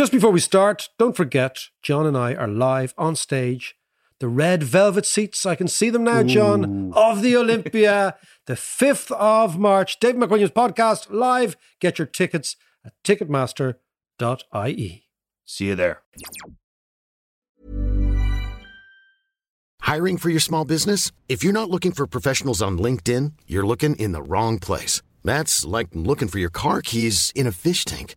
Just before we start, don't forget, John and I are live on stage. The red velvet seats, I can see them now, John, of the Olympia, the 5th of March. Dave McWilliams podcast live. Get your tickets at ticketmaster.ie. See you there. Hiring for your small business? If you're not looking for professionals on LinkedIn, you're looking in the wrong place. That's like looking for your car keys in a fish tank.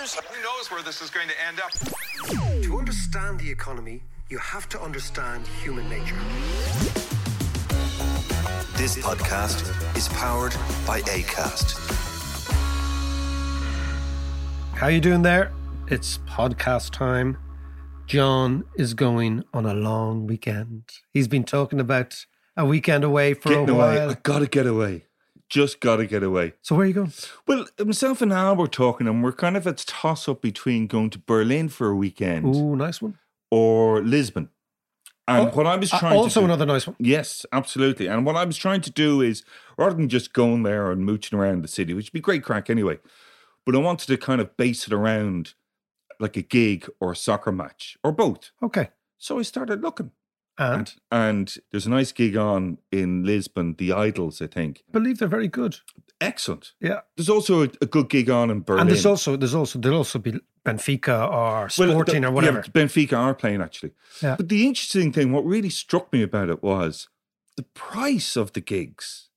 indicators. Who knows where this is going to end up? To understand the economy, you have to understand human nature. This podcast is powered by ACAST. How you doing there? It's podcast time. John is going on a long weekend. He's been talking about a weekend away for Getting a away. while. I gotta get away. Just gotta get away. So where are you going? Well, myself and Al were talking, and we're kind of a toss up between going to Berlin for a weekend Ooh, nice one. or Lisbon. And Oh, what I was Uh, trying also to do, another nice one. Yes, absolutely. And what I was trying to do is rather than just going there and mooching around the city, which would be great crack anyway, but I wanted to kind of base it around like a gig or a soccer match or both. Okay. So I started looking. Uh-huh. And And there's a nice gig on in Lisbon, The Idles, I think. I believe they're very good. Excellent. Yeah. There's also a, a good gig on in Berlin. And there's also there's also there'll also be Benfica or Well, Sporting the- or whatever. Yeah, Benfica are playing actually. Yeah. But the interesting thing, what really struck me about it was the price of the gigs.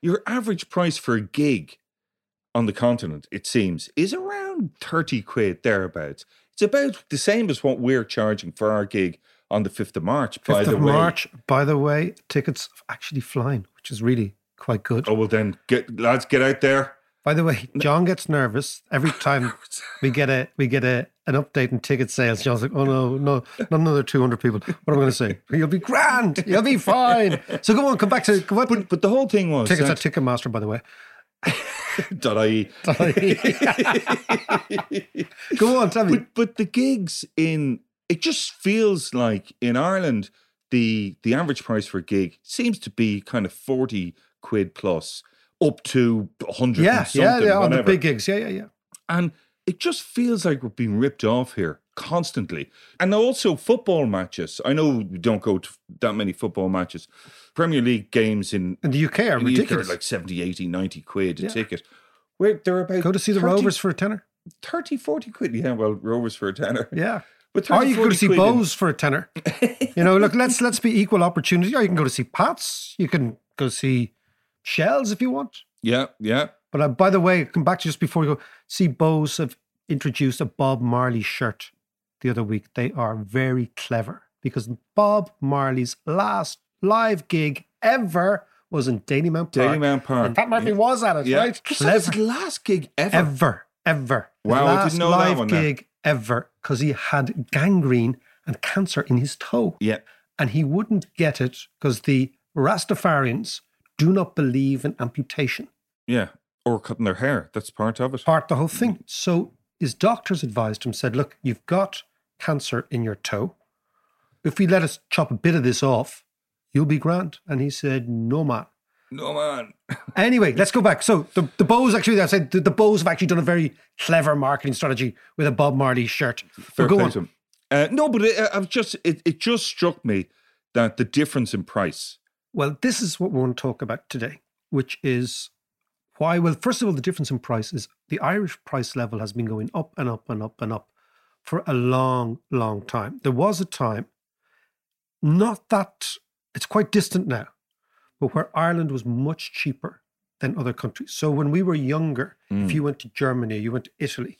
Your average price for a gig on the continent, it seems, is around 30 quid thereabouts. It's about the same as what we're charging for our gig on the 5th of March, by Fifth the of way. March. By the way, tickets actually flying, which is really quite good. Oh, well, then, get lads, get out there. By the way, John gets nervous every time we get a we get a an update in ticket sales. John's like, "Oh no, no, not another two hundred people." What am I going to say? You'll be grand. You'll be fine. So go on, come back to come on. But, but the whole thing was tickets that, at Ticketmaster, by the way. dot IE. go on, tell me. But but the gigs in it just feels like in Ireland the the average price for a gig seems to be kind of forty quid plus up to hundred. yeah, something, yeah, yeah, on the big gigs. Yeah, yeah, yeah. and it just feels like we're being ripped off here constantly. And also football matches. I know we don't go to that many football matches. Premier League games in In the UK are the UK ridiculous. like 70, 80, 90 quid a Yeah. ticket. Where they're about Go to see the 30 Rovers for a tenner. 30, 40 quid. Yeah, well, Rovers for a tenner. Yeah. But Or you can go to see in- Bohs for a tenner. you know, look, let's let's be equal opportunity. Or you can go to see Pats. You can go see Shels if you want. Yeah, yeah. But uh, by the way, come back to just before we go. See, Bohs have introduced a Bob Marley shirt the other week. They are very clever because Bob Marley's last live gig ever was in Dalymount Park. Dalymount Park. And Pat Murphy Yeah. was at it, Yeah. right? That his Clever. last gig ever? Ever, ever. His Wow, I didn't last know that live one now. gig ever because he had gangrene and cancer in his toe Yeah. and he wouldn't get it because the Rastafarians do not believe in amputation. Yeah. Or cutting their hair. That's part of it. Part the whole thing. So his doctors advised him, said, Look, you've got cancer in your toe. If we let us chop a bit of this off, you'll be grand. And he said, No, man. No, man. Anyway, let's go back. So the, the Bohs actually, I said the, the Bohs have actually done a very clever marketing strategy with a Bob Marley shirt. Fair go on. Uh, no, but it, I've just it, it just struck me that the difference in price. Well, this is what we want to talk about today, which is why. Well, first of all, the difference in price is the Irish price level has been going up and up and up and up for a long, long time. There was a time, not that it's quite distant now, but where Ireland was much cheaper than other countries. So when we were younger, Mm. if you went to Germany, you went to Italy,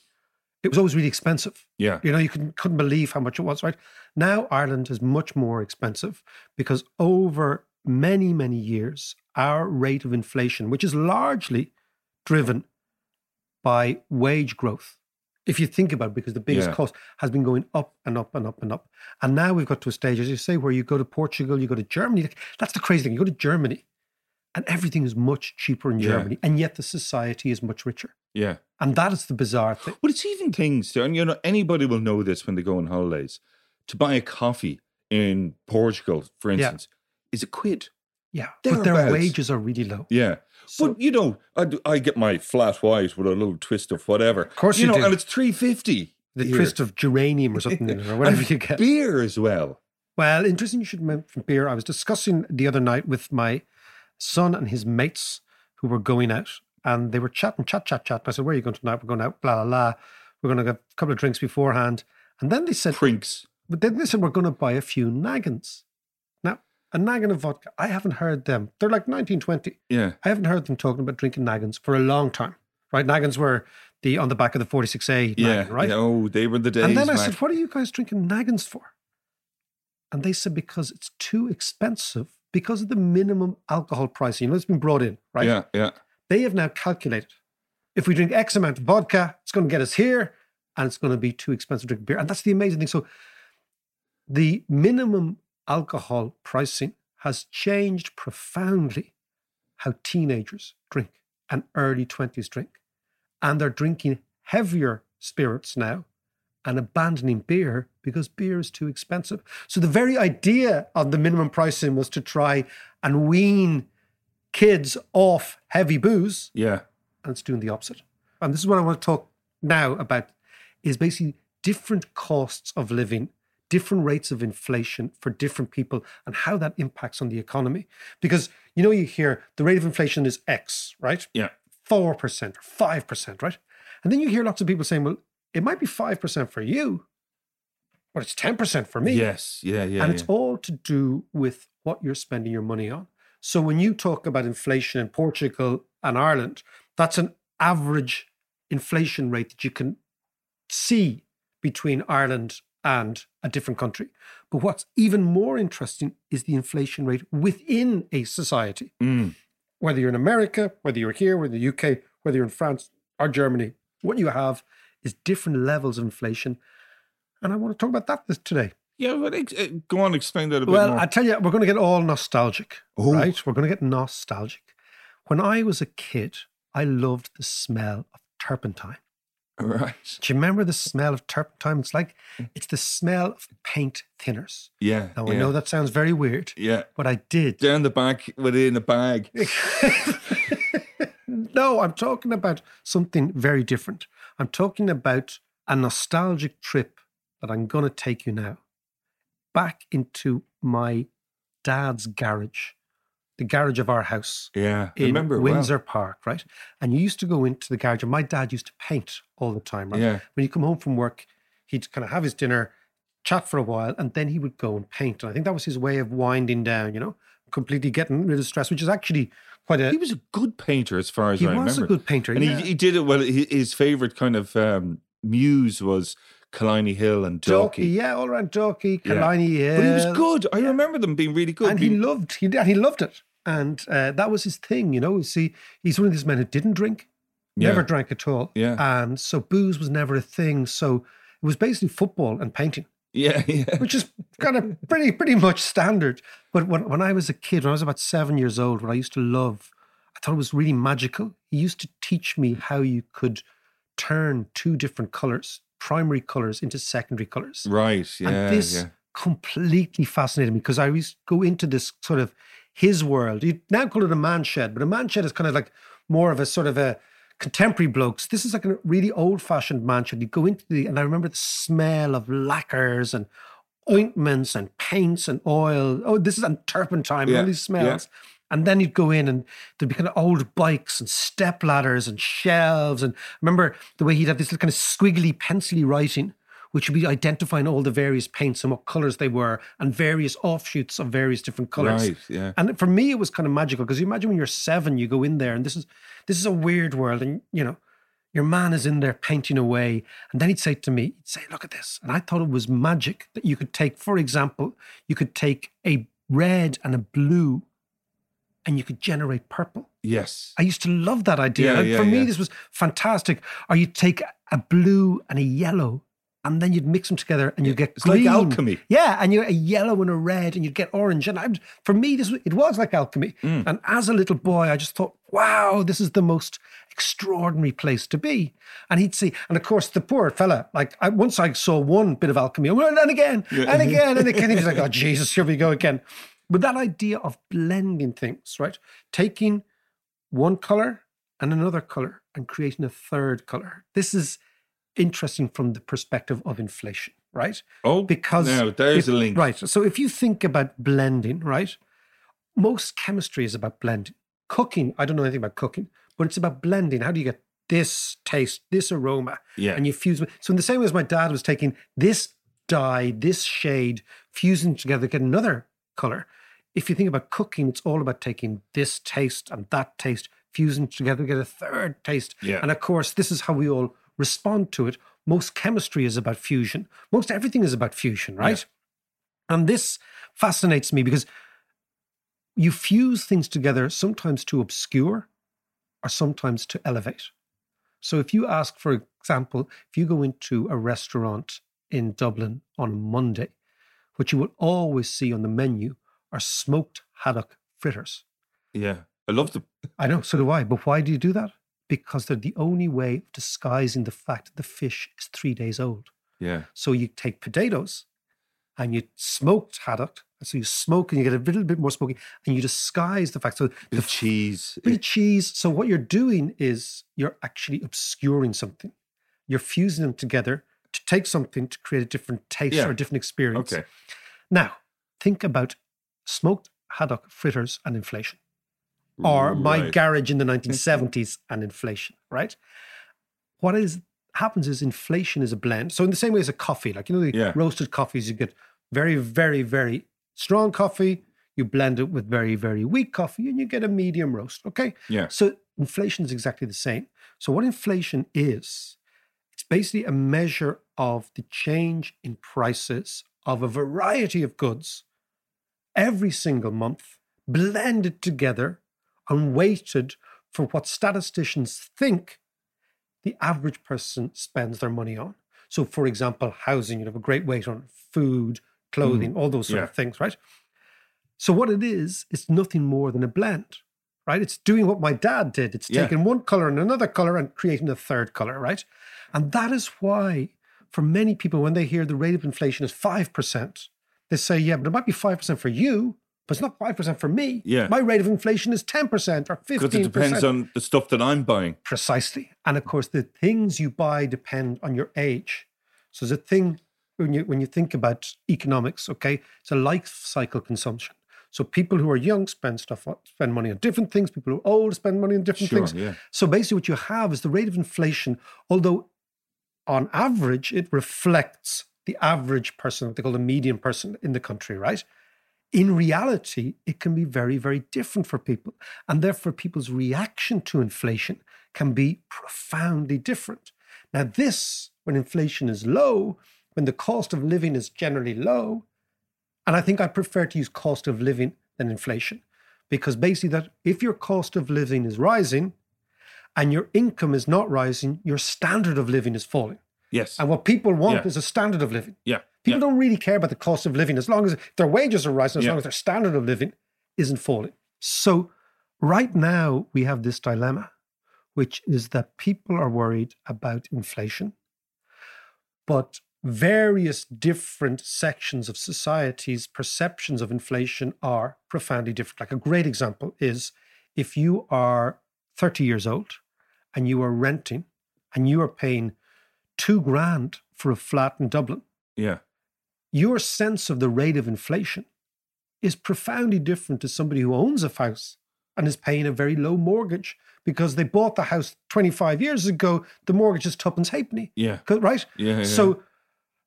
it was always really expensive. Yeah. You know, you couldn't, couldn't believe how much it was, right? Now Ireland is much more expensive because over many, many years, our rate of inflation, which is largely driven by wage growth, if you think about it, because the biggest Yeah. cost has been going up and up and up and up. And now we've got to a stage, as you say, where you go to Portugal, you go to Germany. That's the crazy thing. You go to Germany and everything is much cheaper in Yeah. Germany, and yet the society is much richer. Yeah. And that is the bizarre thing. But it's even things, and you know, anybody will know this when they go on holidays. To buy a coffee in Portugal, for Yeah. instance, is a quid. Yeah. But their wages are really low. Yeah. So- but you know, I, I get my flat white with a little twist of whatever. Of course you know, do. and it's three fifty. The twist of geranium or something, or whatever you get. Beer as well. Well, interesting you should mention beer. I was discussing the other night with my son and his mates who were going out and they were chatting, chat, chat, chat. And I said, Where are you going tonight? We're going out, blah, blah, blah. We're going to have a couple of drinks beforehand. And then they said, Prinks. But then they said, We're going to buy a few naggins. A naggin of vodka, I haven't heard them. They're like 1920. Yeah. I haven't heard them talking about drinking naggins for a long time, right? Naggins were the on the back of the 46A, Yeah. right? yeah, Oh, they were the days. And then I man. said, What are you guys drinking naggins for? And they said, Because it's too expensive because of the minimum alcohol pricing. You know, it's been brought in, right? Yeah, yeah. They have now calculated if we drink X amount of vodka, it's going to get us here and it's going to be too expensive to drink beer. And that's the amazing thing. So the minimum alcohol pricing has changed profoundly how teenagers drink and early 20s drink. And they're drinking heavier spirits now and abandoning beer because beer is too expensive. So the very idea of the minimum pricing was to try and wean kids off heavy booze Yeah. and it's doing the opposite. And this is what I want to talk now about is basically different costs of living, different rates of inflation for different people and how that impacts on the economy. Because you know you hear the rate of inflation is X, right? Yeah. 4% or 5%, right? And then you hear lots of people saying, well, it might be 5% for you, but it's 10% for me. Yes. Yeah. Yeah. and yeah. it's all to do with what you're spending your money on. So when you talk about inflation in Portugal and Ireland, that's an average inflation rate that you can see between Ireland and a different country. But what's even more interesting is the inflation rate within a society. Mm. Whether you're in America, whether you're here, whether the UK, whether you're in France or Germany, what you have is different levels of inflation. And I want to talk about that this- today. Yeah. But ex- uh, go on, explain that a bit Well, more. I tell you, we're going to get all nostalgic, Oh. right? We're going to get nostalgic. When I was a kid, I loved the smell of turpentine. right. Do you remember the smell of turpentine? It's like mm. it's the smell of paint thinners. Yeah. Now yeah. I know that sounds very weird, Yeah. but I did. Down the back within a bag. no, I'm talking about something very different. I'm talking about a nostalgic trip that I'm going to take you now back into my dad's garage, the garage of our house Yeah. In remember. Windsor Park, right? And you used to go into the garage, and my dad used to paint all the time, right? Yeah. When you come home from work, he'd kind of have his dinner, chat for a while, and then he would go and paint. And I think that was his way of winding down, you know, completely getting rid of stress, which is actually quite a. He was a good painter, as far as I remember. He was a good painter, and yeah. he, he did it well. His, favorite kind of um, muse was Killiney Hill and Dalkey. yeah, all around Yeah. Killiney, yeah. But he was good. I remember them being really good. and he loved he and he loved it, and uh, that was his thing. You know, see, he's one of these men who didn't drink, never drank at all, Yeah. and so booze was never a thing. So it was basically football and painting, yeah, yeah. which is kind of pretty pretty much standard. But when when I was a kid, when I was about seven years old, what I used to love, I thought it was really magical. He used to teach me how you could turn two different colors, primary colors, into secondary colors. Right. Yeah. and this yeah. completely fascinated me because I used to go into this sort of his world. You now call it a man shed, but a man shed is kind of like more of a sort of a contemporary blokes. This is like a really old fashioned man shed. You go into the, and I remember the smell of lacquers and ointments and paints and oil. Oh, this is and turpentine, Yeah, all these yeah. smells. And then you'd go in and there'd be kind of old bikes and step ladders and shelves. And I remember the way he'd have this kind of squiggly, pencily writing which would be identifying all the various paints and what colors they were and various offshoots of various different colors. Right, yeah. And for me, it was kind of magical because you imagine when you're seven, you go in there and this is this is a weird world, and you know, your man is in there painting away, and then he'd say to me, he'd say, "Look at this," and I thought it was magic that you could take, for example, you could take a red and a blue, and you could generate purple. Yes. I used to love that idea. Yeah, And yeah, for me, yeah. this was fantastic. Or you take a blue and a yellow, and then you'd mix them together, and you'd get It's like alchemy. Yeah, and you're a yellow and a red, and you'd get orange. And I, for me, this was, it was like alchemy. Mm. And as a little boy, I just thought, wow, this is the most extraordinary place to be. And he'd see, and of course, the poor fella, like I, once I saw one bit of alchemy, and again, and again, and again. He was like, oh Jesus, here we go again. But that idea of blending things, right? Taking one color and another color and creating a third color. This is interesting from the perspective of inflation, right? Oh, Because now there's if- a link. Right. So if you think about blending, right? Most chemistry is about blending. Cooking, I don't know anything about cooking, but it's about blending. How do you get this taste, this aroma, Yeah. and you fuse them? So in the same way as my dad was taking this dye, this shade, fusing together, get another color. If you think about cooking, it's all about taking this taste and that taste, fusing together, get a third taste. Yeah. And of course, this is how we all respond to it. Most chemistry is about fusion. Most everything is about fusion, right? And this fascinates me because you fuse things together sometimes to obscure or sometimes to elevate. So if you ask, for example, if you go into a restaurant in Dublin on a Monday, what you will always see on the menu are smoked haddock fritters. Yeah. I love the. I know, so do I. But why do you do that? Because they're the only way of disguising the fact that the fish is three days old. Yeah. So you take potatoes and you smoked haddock. So you smoke and you get a little bit more smoky and you disguise the fact. So Bit the of cheese. bit of cheese. So what you're doing is you're actually obscuring something. You're fusing them together to take something to create a different taste Yeah. or a different experience. Okay. Now, think about smoked haddock fritters and inflation, or my Right. garage in the 1970s and inflation, right? What is happens is inflation is a blend. So in the same way as a coffee, like you know the Yeah. roasted coffees, you get very, very, very strong coffee. You blend it with very, very weak coffee, and you get a medium roast. Okay. Yeah. So inflation is exactly the same. So what inflation is, it's basically a measure of the change in prices of a variety of goods every single month, blended together and weighted for what statisticians think the average person spends their money on. So, for example, housing, you have a great weight on food, clothing, mm, all those sort yeah. of things, right? So, what it is, it's nothing more than a blend, right? It's doing what my dad did. It's Yeah. taking one color and another color and creating a third color, right? And that is why, for many people, when they hear the rate of inflation is 5%, they say, yeah, but it might be 5% for you, but it's not 5% for me. Yeah. My rate of inflation is 10% or 15%. Because it depends on the stuff that I'm buying. Precisely. And of course, the things you buy depend on your age. So a thing when you when you think about economics, okay, it's a life cycle consumption. So people who are young spend stuff spend money on different things. People who are old spend money on different Sure, things. yeah. So basically, what you have is the rate of inflation, although on average it reflects the average person, what they call the median person in the country, right? In reality, it can be very, very different for people. And therefore, people's reaction to inflation can be profoundly different. Now, this, when inflation is low, when the cost of living is generally low, and I think I prefer to use cost of living than inflation, because basically, that if your cost of living is rising and your income is not rising, your standard of living is falling. Yes. And what people want Yeah. is a standard of living. yeah. People yeah. don't really care about the cost of living as long as their wages are rising, as Yeah. long as their standard of living isn't falling. So, right now, we have this dilemma, which is that people are worried about inflation, but various different sections of society's perceptions of inflation are profoundly different. Like a great example is if you are 30 years old and you are renting and you are paying two grand for a flat in Dublin, Yeah. Your sense of the rate of inflation is profoundly different to somebody who owns a house and is paying a very low mortgage because they bought the house 25 years ago. The mortgage is tuppence halfpenny, Yeah. Right? Yeah, yeah. So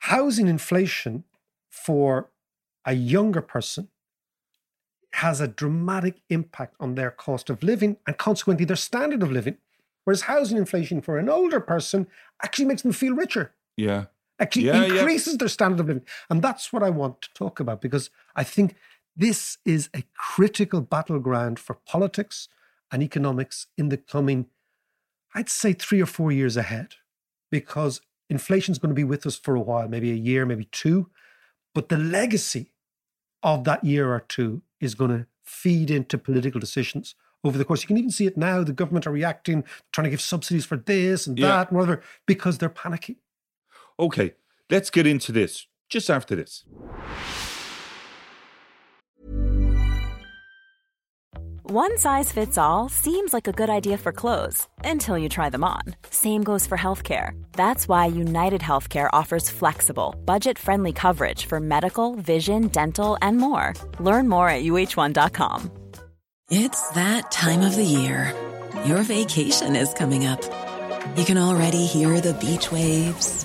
housing inflation for a younger person has a dramatic impact on their cost of living and consequently their standard of living. Whereas housing inflation for an older person actually makes them feel richer, Yeah. Actually Yeah, yeah. increases their standard of living. And that's what I want to talk about because I think this is a critical battleground for politics and economics in the coming, I'd say, three or four years ahead, because inflation is going to be with us for a while, maybe a year, maybe two. But the legacy of that year or two is going to feed into political decisions over the course. You can even see it now. The government are reacting, trying to give subsidies for this and Yeah. that and whatever, because they're panicking. Okay, let's get into this just after this. One size fits all seems like a good idea for clothes until you try them on. Same goes for healthcare. That's why United Healthcare offers flexible, budget friendly coverage for medical, vision, dental, and more. Learn more at uh1.com. It's that time of the year. Your vacation is coming up. You can already hear the beach waves,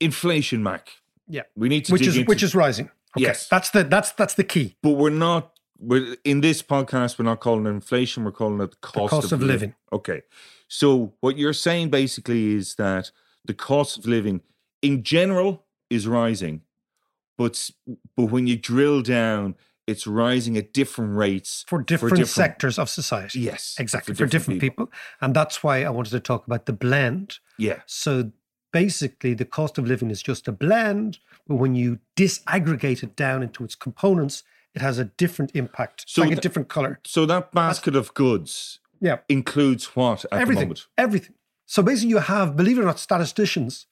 Inflation, Mac. Yeah. We need to which is into- which is rising. Okay. Yes. That's the that's that's the key. But we're not. We're in this podcast. We're not calling it inflation. We're calling it the cost, cost of living. Okay. So what you're saying basically is that the cost of living, in general, is rising, but but when you drill down, it's rising at different rates For different, sectors of society. Yes, Exactly. For, different, people. And that's why I wanted to talk about the blend. Yeah. So basically, the cost of living is just a blend, but when you disaggregate it down into its components, it has a different impact. So like a different color. So that basket of goods Yeah. includes what at the everything. moment? Everything. So basically, you have, believe it or not, statisticians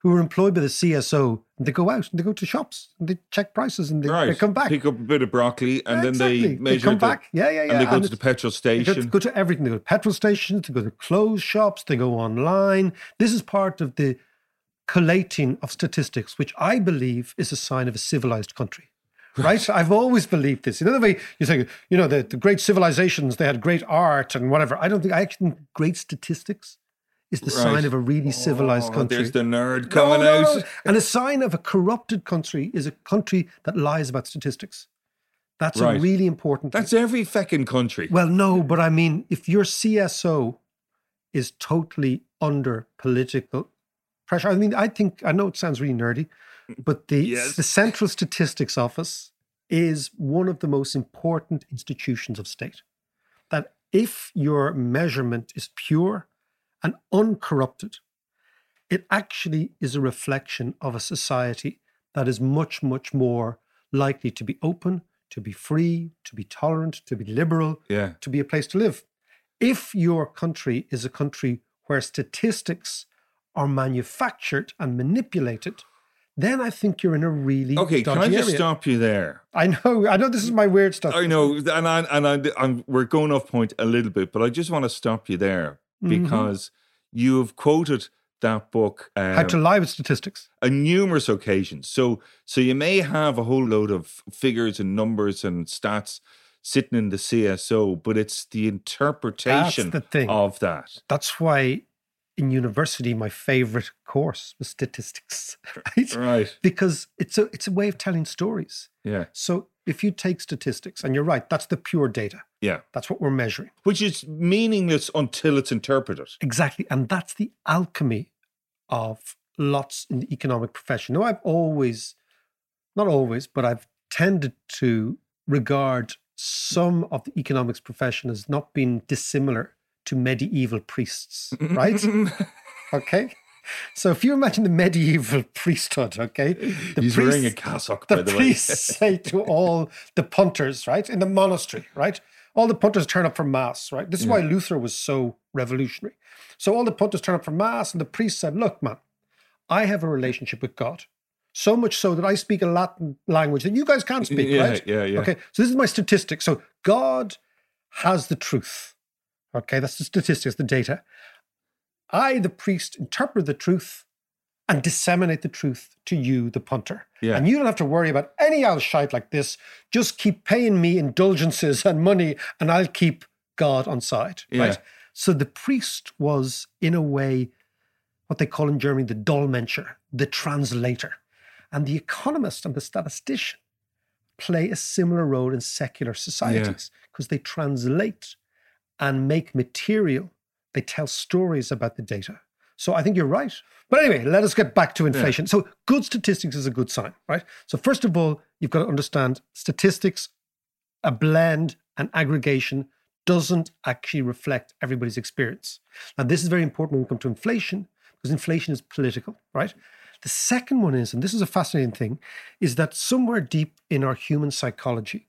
who are employed by the CSO and they go out and they go to shops and they check prices and they, Right. they come back. Pick up a bit of broccoli and then Exactly. they They measure come the- back. Yeah, yeah, And yeah. they go And to the petrol They go, station. go to everything. They go to petrol stations, they go to clothes shops, they go online. This is part of the collating of statistics, which I believe is a sign of a civilized country. Right? I've always believed this. In other way, you say, you know, the, the great civilizations, they had great art and whatever. I don't think, I actually think great statistics is the sign of a really civilized Oh, country. There's the nerd coming no, out. And a sign of a corrupted country is a country that lies about statistics. That's Right. a really important That's every feckin' country. well, no, but I mean, if your CSO is totally under political pressure, I mean, I think I know it sounds really nerdy, but the Yes. the Central Statistics Office is one of the most important institutions of state. That if your measurement is pure and uncorrupted, it actually is a reflection of a society that is much, much more likely to be open, to be free, to be tolerant, to be liberal, Yeah. to be a place to live. If your country is a country where statistics are manufactured and manipulated, then I think you're in a really Okay, can I just area. stop you there? I know, I know, this is my weird stuff. I know, and I and I, I'm, we're going off point a little bit, but I just want to stop you there Mhm. because you have quoted that book um, How to lie with statistics. on numerous occasions. So, so you may have a whole load of figures and numbers and stats sitting in the CSO, but it's the interpretation the of that. That's why in university my favorite course was statistics, right? Right. Because it's a it's a way of telling stories. Yeah. So if you take statistics, and you're right, that's the pure data. Yeah. That's what we're measuring. Which is meaningless until it's interpreted. Exactly. And that's the alchemy of lots in the economic profession. Now, I've always, not always, but I've tended to regard some of the economics profession as not being dissimilar to medieval priests, right? okay. So if you imagine the medieval priesthood, okay, the He's wearing a cassock, the by the way. priests say to all the punters, right, in the monastery, right, all the punters turn up for mass, right. This is why Luther was so revolutionary. So all the punters turn up for mass, and the priest said, "Look, man, I have a relationship with God." So much so that I speak a Latin language that you guys can't speak, Yeah, right? yeah, yeah. Okay, so this is my statistic. So God has the truth. Okay, that's the statistics, the data. I, the priest, interpret the truth and disseminate the truth to you, the punter. Yeah. And you don't have to worry about any old shite like this. Just keep paying me indulgences and money, and I'll keep God on side. Yeah. Right. So the priest was, in a way, what they call in Germany the Dolmetscher, the translator. And the economist and the statistician play a similar role in secular societies because they translate and make material. They tell stories about the data. So I think you're right. But anyway, let us get back to inflation. So good statistics is a good sign, right? So first of all, you've got to understand statistics, a blend, and aggregation doesn't actually reflect everybody's experience. Now, this is very important when we come to inflation because inflation is political, right? The second one is, and this is a fascinating thing, is that somewhere deep in our human psychology,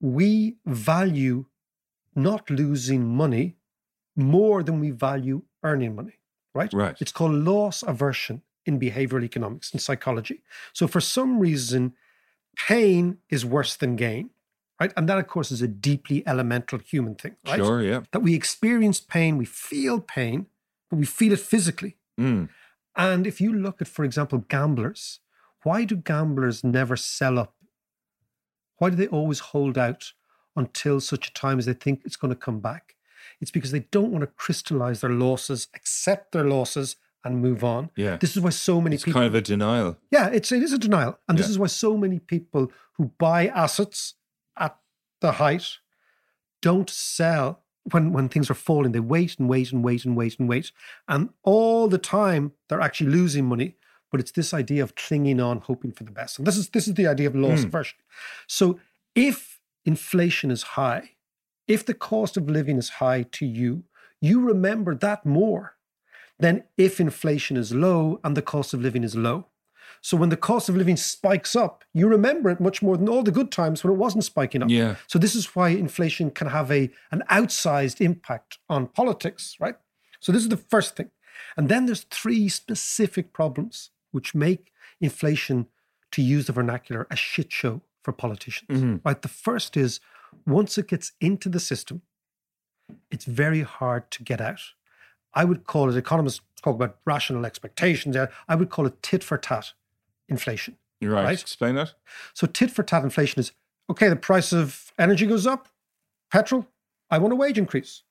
we value not losing money more than we value earning money, right? Right. It's called loss aversion in behavioral economics and psychology. So for some reason, pain is worse than gain, right? And that, of course, is a deeply elemental human thing, right? Sure, yeah. That we experience pain, we feel pain, but we feel it physically. Mm. And if you look at, for example, gamblers, why do gamblers never sell up? Why do they always hold out until such a time as they think it's going to come back? It's because they don't want to crystallize their losses, accept their losses, and move on. Yeah. This is why so many It's people. kind of a denial. Yeah, it's it is a denial, and this Yeah. is why so many people who buy assets at the height don't sell when when things are falling. They wait and wait and wait and wait and wait, and all the time they're actually losing money. But it's this idea of clinging on, hoping for the best, and this is this is the idea of loss Mm. aversion. So if inflation is high, if the cost of living is high to you, you remember that more than if inflation is low and the cost of living is low. So when the cost of living spikes up, you remember it much more than all the good times when it wasn't spiking up. Yeah. So this is why inflation can have a an outsized impact on politics, right? So this is the first thing. And then there's three specific problems which make inflation, to use the vernacular, a shit show for politicians. Mhm. Right. The first is once it gets into the system, it's very hard to get out. I would call it, economists talk about rational expectations. I would call it tit for tat inflation. You're right. Right. Explain that. So tit for tat inflation is okay, the price of energy goes up, petrol, I want a wage increase.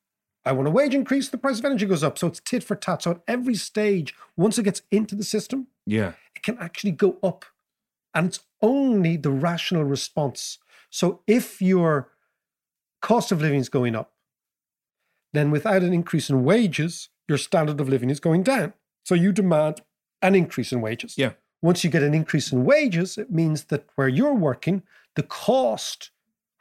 I want a wage increase, the price of energy goes up. So it's tit for tat. So at every stage, once it gets into the system, Yeah. it can actually go up. And it's only the rational response. So if your cost of living is going up, then without an increase in wages, your standard of living is going down. So you demand an increase in wages. Yeah. Once you get an increase in wages, it means that where you're working, the cost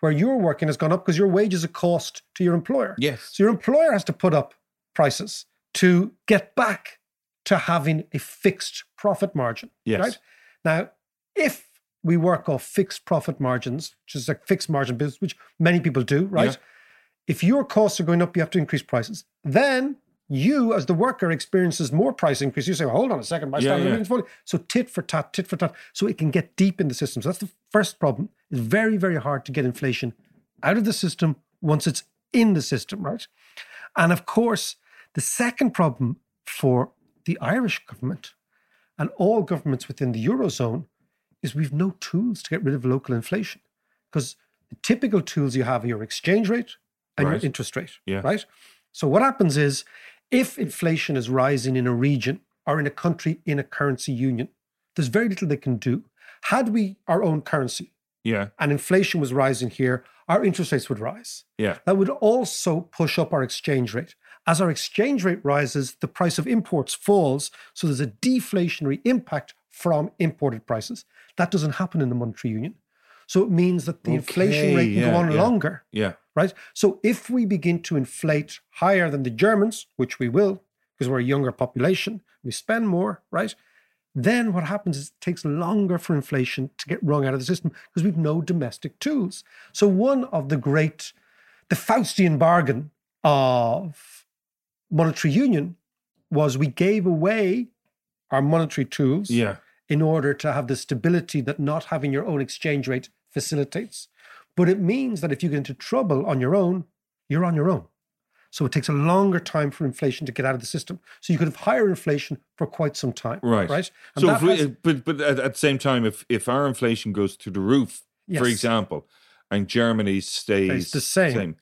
where you're working has gone up because your wage is a cost to your employer. Yes. So your employer has to put up prices to get back to having a fixed profit margin. Yes. Right? Now, if we work off fixed profit margins, which is a fixed margin business, which many people do, right? Yeah. If your costs are going up, you have to increase prices. Then you, as the worker, experiences more price increase. You say, well, hold on a second, my Yeah, standard yeah. falling. So tit for tat, tit for tat. So it can get deep in the system. So that's the first problem. It's very, very hard to get inflation out of the system once it's in the system, right? And of course, the second problem for the Irish government and all governments within the Eurozone is we've no tools to get rid of local inflation. Because the typical tools you have are your exchange rate and Right. your interest rate, Yeah. right? So what happens is if inflation is rising in a region or in a country in a currency union, there's very little they can do. Had we our own currency Yeah. and inflation was rising here, our interest rates would rise. Yeah. That would also push up our exchange rate. As our exchange rate rises, the price of imports falls. So there's a deflationary impact from imported prices. That doesn't happen in the monetary union. So it means that the inflation rate can yeah, go on yeah. longer, Yeah. right? So if we begin to inflate higher than the Germans, which we will, because we're a younger population, we spend more, right? Then what happens is it takes longer for inflation to get wrung out of the system because we've no domestic tools. So one of the great, the Faustian bargain of monetary union was we gave away our monetary tools Yeah. in order to have the stability that not having your own exchange rate facilitates. But it means that if you get into trouble on your own, you're on your own. So it takes a longer time for inflation to get out of the system. So you could have higher inflation for quite some time. Right. Right. And So, if we, has- but but at, at the same time, if if our inflation goes through the roof, for example, and Germany stays Stays the same.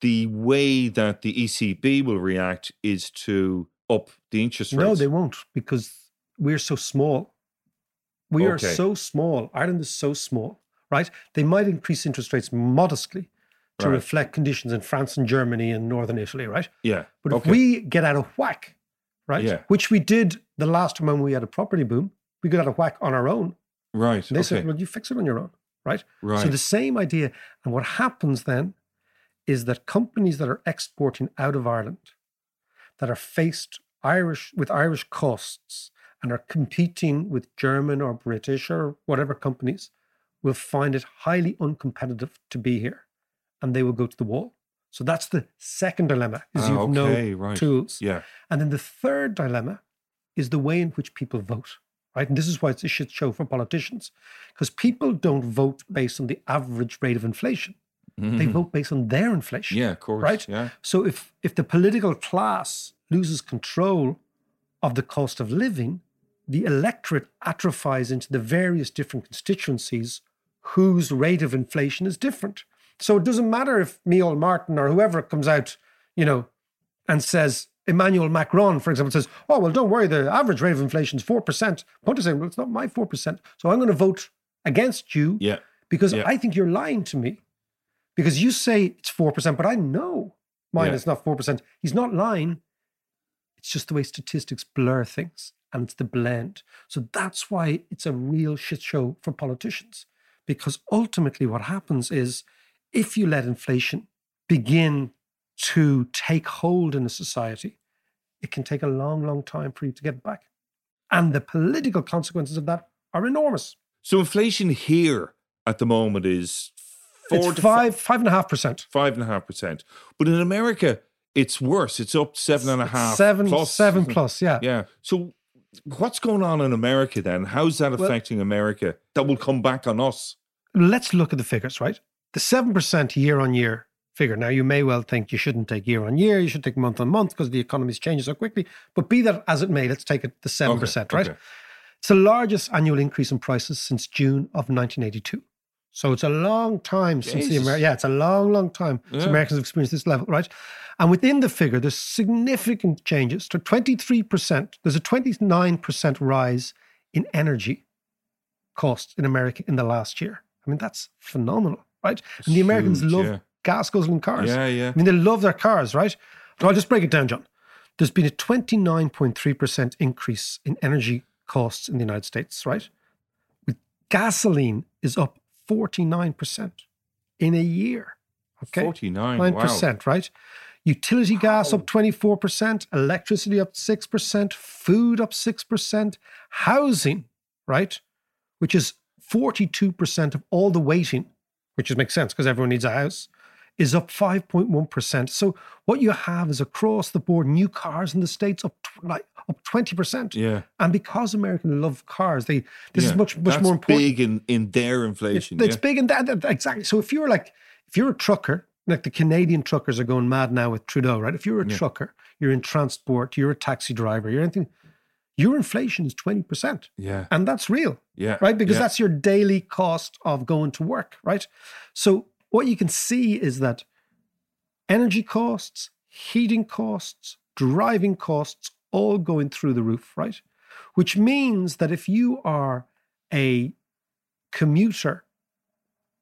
the way that the ECB will react is to up the interest rates. no, they won't because we're so small. We are so small. Ireland is so small, right? They might increase interest rates modestly to Right. reflect conditions in France and Germany and northern Italy, right? Yeah. But okay. if we get out of whack, right, Yeah. which we did the last time when we had a property boom, we got out of whack on our own. right, And they okay, said, well, you fix it on your own, right? Right. So the same idea. And what happens then is that companies that are exporting out of Ireland, that are faced Irish with Irish costs and are competing with German or British or whatever companies, will find it highly uncompetitive to be here, and they will go to the wall. So that's the second dilemma: is Ah, you've okay, no right. tools. yeah, And then the third dilemma is the way in which people vote, right? And this is why it's a shit show for politicians, because people don't vote based on the average rate of inflation. They Mhm. vote based on their inflation. yeah, of course, Right? yeah, So if if the political class loses control of the cost of living, the electorate atrophies into the various different constituencies whose rate of inflation is different. So it doesn't matter if Micheál Martin or whoever comes out, you know, and says Emmanuel Macron, for example, says, "Oh well, don't worry, the average rate of inflation is four percent." Point is saying, "Well, it's not my four percent, so I'm going to vote against you yeah, because Yeah. I think you're lying to me. Because you say it's 4%, but I know mine Yeah. is not 4%. He's not lying. It's just the way statistics blur things and it's the blend. So that's why it's a real shit show for politicians. Because ultimately, what happens is if you let inflation begin to take hold in a society, it can take a long, long time for you to get back. And the political consequences of that are enormous. So inflation here at the moment is four It's five, five and a half percent. five and a half percent, but in America it's worse. It's up seven and a half, Seven, plus. seven plus, yeah. Yeah. So what's going on in America then? How's that Well- affecting America? That will come back on us. Let's look at the figures, right? The 7% year on year figure. Now, you may well think you shouldn't take year on year, you should take month on month because the economy's changing so quickly. But be that as it may, let's take it the 7%, right? okay. It's the largest annual increase in prices since June of 1982. So it's a long time since the Amer- yeah, it's a long, long time since Americans have experienced this level, right? And within the figure, there's significant changes to 23%. There's a 29% rise in energy costs in America in the last year. I mean, that's phenomenal, right? and the Americans huge, love yeah. gas guzzling cars. Yeah, yeah. I mean, they love their cars, right? So I'll just break it down, John. There's been a 29.3% increase in energy costs in the United States, right? With gasoline is up 49% in a year. Okay. 49, Nine wow. percent, right? Utility gas up 24%, electricity up 6%, food up 6%, housing, right? Which is 42% of all the waiting, which is, makes sense because everyone needs a house, is up 5.1%. So what you have is across the board, new cars in the States up tw- like up 20%. Yeah. And because Americans love cars, they this is much, much That's more important. big in, in their inflation. It's yeah. big in that, that- exactly. So if you're like, if you're a trucker, like the Canadian truckers are going mad now with Trudeau, right? If you're a Yeah. trucker, you're in transport, you're a taxi driver, you're anything, your inflation is 20%. Yeah. And that's real, Yeah. right? Because yeah. that's your daily cost of going to work, right? So what you can see is that energy costs, heating costs, driving costs, all going through the roof, right? Which means that if you are a commuter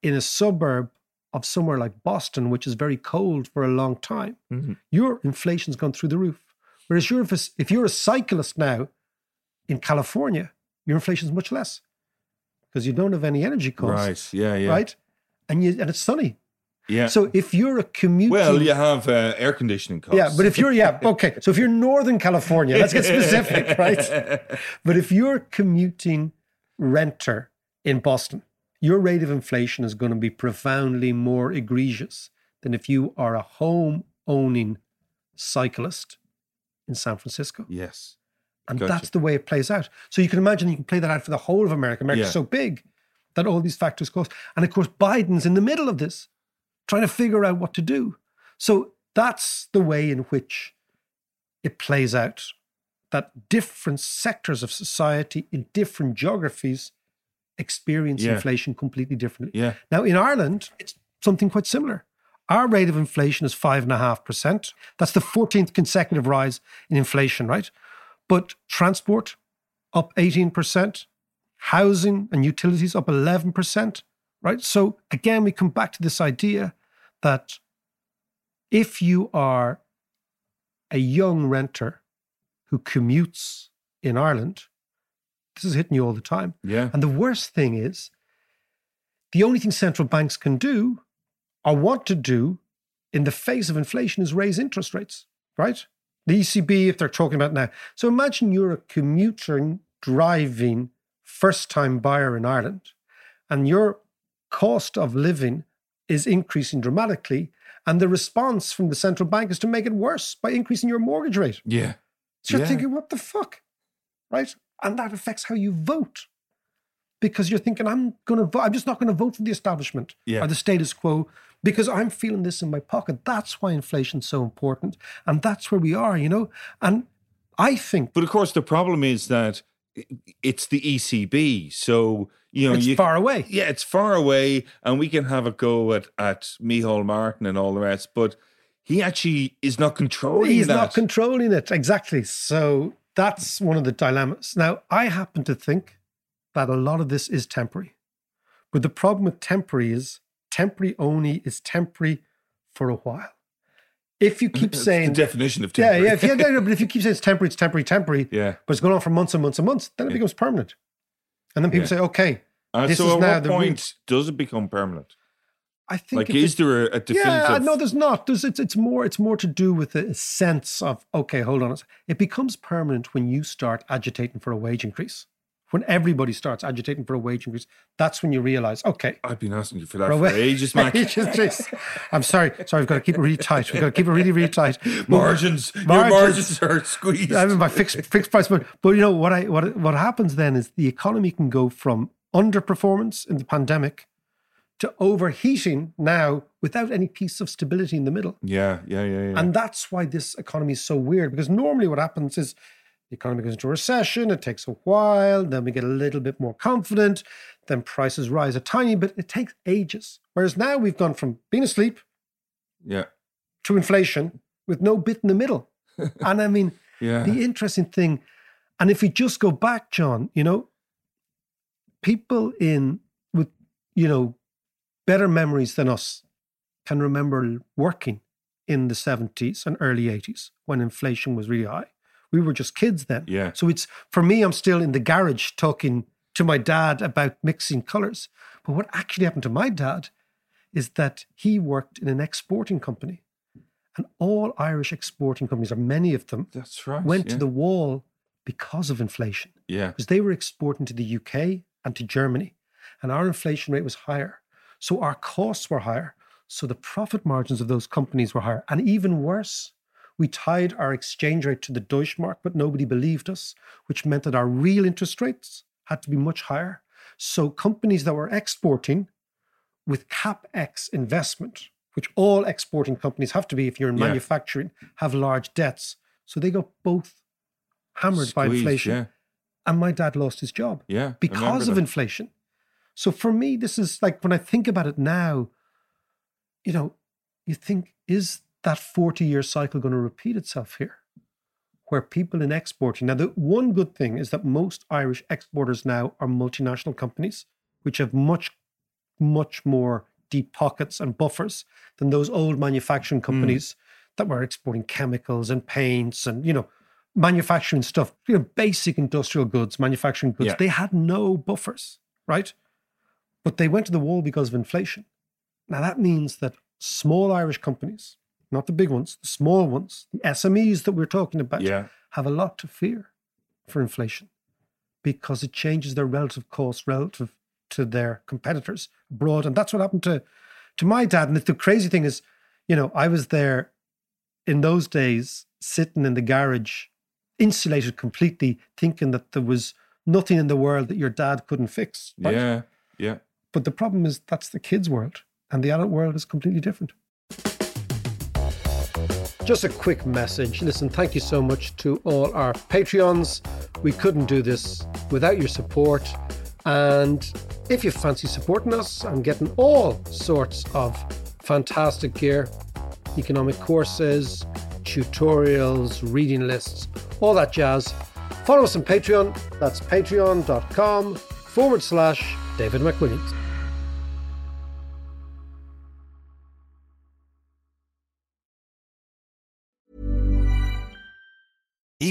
in a suburb of somewhere like Boston, which is very cold for a long time, Mhm. your inflation's gone through the roof. Whereas you're, if, if you're a cyclist now in California, your inflation is much less. because you don't have any energy costs. Right. Yeah. Yeah. Right. And you and it's sunny. Yeah. So if you're a commuting well, you have uh, air conditioning costs. Yeah, but if you're yeah, okay. So if you're Northern California, let's get specific, right? But if you're a commuting renter in Boston, your rate of inflation is going to be profoundly more egregious than if you are a home owning cyclist in San Francisco. yes. And Gotcha. that's the way it plays out. So you can imagine you can play that out for the whole of America. America's Yeah. so big that all these factors cause. And of course, Biden's in the middle of this, trying to figure out what to do. So that's the way in which it plays out. That different sectors of society in different geographies experience Yeah. inflation completely differently. Yeah. Now, in Ireland, it's something quite similar. Our rate of inflation is 5.5%. That's the 14th consecutive rise in inflation, right? But transport up 18%, housing and utilities up 11%, right? So again, we come back to this idea that if you are a young renter who commutes in Ireland, this is hitting you all the time. Yeah. And the worst thing is, the only thing central banks can do or want to do in the face of inflation is raise interest rates, right? The ECB, if they're talking about now. So imagine you're a commuter driving first time buyer in Ireland and your cost of living is increasing dramatically. And the response from the central bank is to make it worse by increasing your mortgage rate. Yeah. So you're Yeah. thinking, what the fuck? Right? And that affects how you vote. Because you're thinking, I'm gonna vote, I'm just not gonna vote for the establishment Yeah. or the status quo because I'm feeling this in my pocket. That's why inflation's so important. And that's where we are, you know? And I think But of course, the problem is that it's the ECB. So, you know, it's you, far away. Yeah, it's far away, and we can have a go at at Micheál Martin and all the rest, but he actually is not controlling He's that. not controlling it. Exactly. So that's one of the dilemmas. Now, I happen to think that a lot of this is temporary. But the problem with temporary is temporary only is temporary for a while. If you keep It's saying the definition of Yeah, temporary. yeah. If you, no, no, but if you keep saying it's temporary, it's temporary, temporary, yeah. but it's going on for months and months and months, then it Yeah. becomes permanent. And then people Yeah. say, okay, Uh, this so is at now what the point route. does it become permanent? I think Like, is it- there a, a definitive? Yeah, no, there's not. There's it's it's more it's more to do with a sense of okay, hold on. It becomes permanent when you start agitating for a wage increase. When everybody starts agitating for a wage increase, that's when you realize, okay, I've been asking you for that for for ages, Mac. Ages. I'm sorry, sorry. I've got to keep it really tight. We've got to keep it really, really tight. margins, your Margins. margins are squeezed. I mean, my fixed fixed price, but but you know what I what what happens then is the economy can go from underperformance in the pandemic to overheating now without any piece of stability in the middle. yeah, yeah, yeah, yeah. And that's why this economy is so weird because normally what happens is the economy goes into recession, it takes a while, then we get a little bit more confident, then prices rise a tiny bit. It takes ages. Whereas now we've gone from being asleep yeah, to inflation with no bit in the middle. and I mean, yeah. the interesting thing, and if we just go back, John, you know, people in with, you know, better memories than us can remember working in the 70s and early 80s when inflation was really high. We were just kids then. Yeah. So it's for me, I'm still in the garage talking to my dad about mixing colors. But what actually happened to my dad is that he worked in an exporting company. And all Irish exporting companies, or many of them, That's right. went yeah. to the wall because of inflation, yeah, because they were exporting to the UK and to Germany, and our inflation rate was higher. So our costs were higher. So the profit margins of those companies were higher. And even worse, we tied our exchange rate to the Deutschmark, but nobody believed us, which meant that our real interest rates had to be much higher. So companies that were exporting with CapEx investment, which all exporting companies have to be if you're in Yeah. manufacturing, have large debts. So they got both hammered by inflation. Yeah, And my dad lost his job yeah. Because of that. inflation. So for me, this is like when I think about it now, you know, you think, is that 40 year cycle going to repeat itself here? Where people in exporting. Now, the one good thing is that most Irish exporters now are multinational companies, which have much, much more deep pockets and buffers than those old manufacturing Hmm. companies that were exporting chemicals and paints and, you know, manufacturing stuff, you know, basic industrial goods, manufacturing goods. Yeah. They had no buffers, right? But they went to the wall because of inflation. Now, that means that small Irish companies, not the big ones, the small ones, the SMEs that we're talking about, Yeah. have a lot to fear for inflation because it changes their relative cost relative to their competitors abroad. And that's what happened to, to my dad. And the crazy thing is, you know, I was there in those days, sitting in the garage, insulated completely, thinking that there was nothing in the world that your dad couldn't fix. right? Yeah. Yeah. But the problem is that's the kids' world, and the adult world is completely different. Just a quick message. Listen, thank you so much to all our Patreons. We couldn't do this without your support. And if you fancy supporting us and getting all sorts of fantastic gear, economic courses, tutorials, reading lists, all that jazz, follow us on Patreon. That's patreon.com forward slash David McWilliams.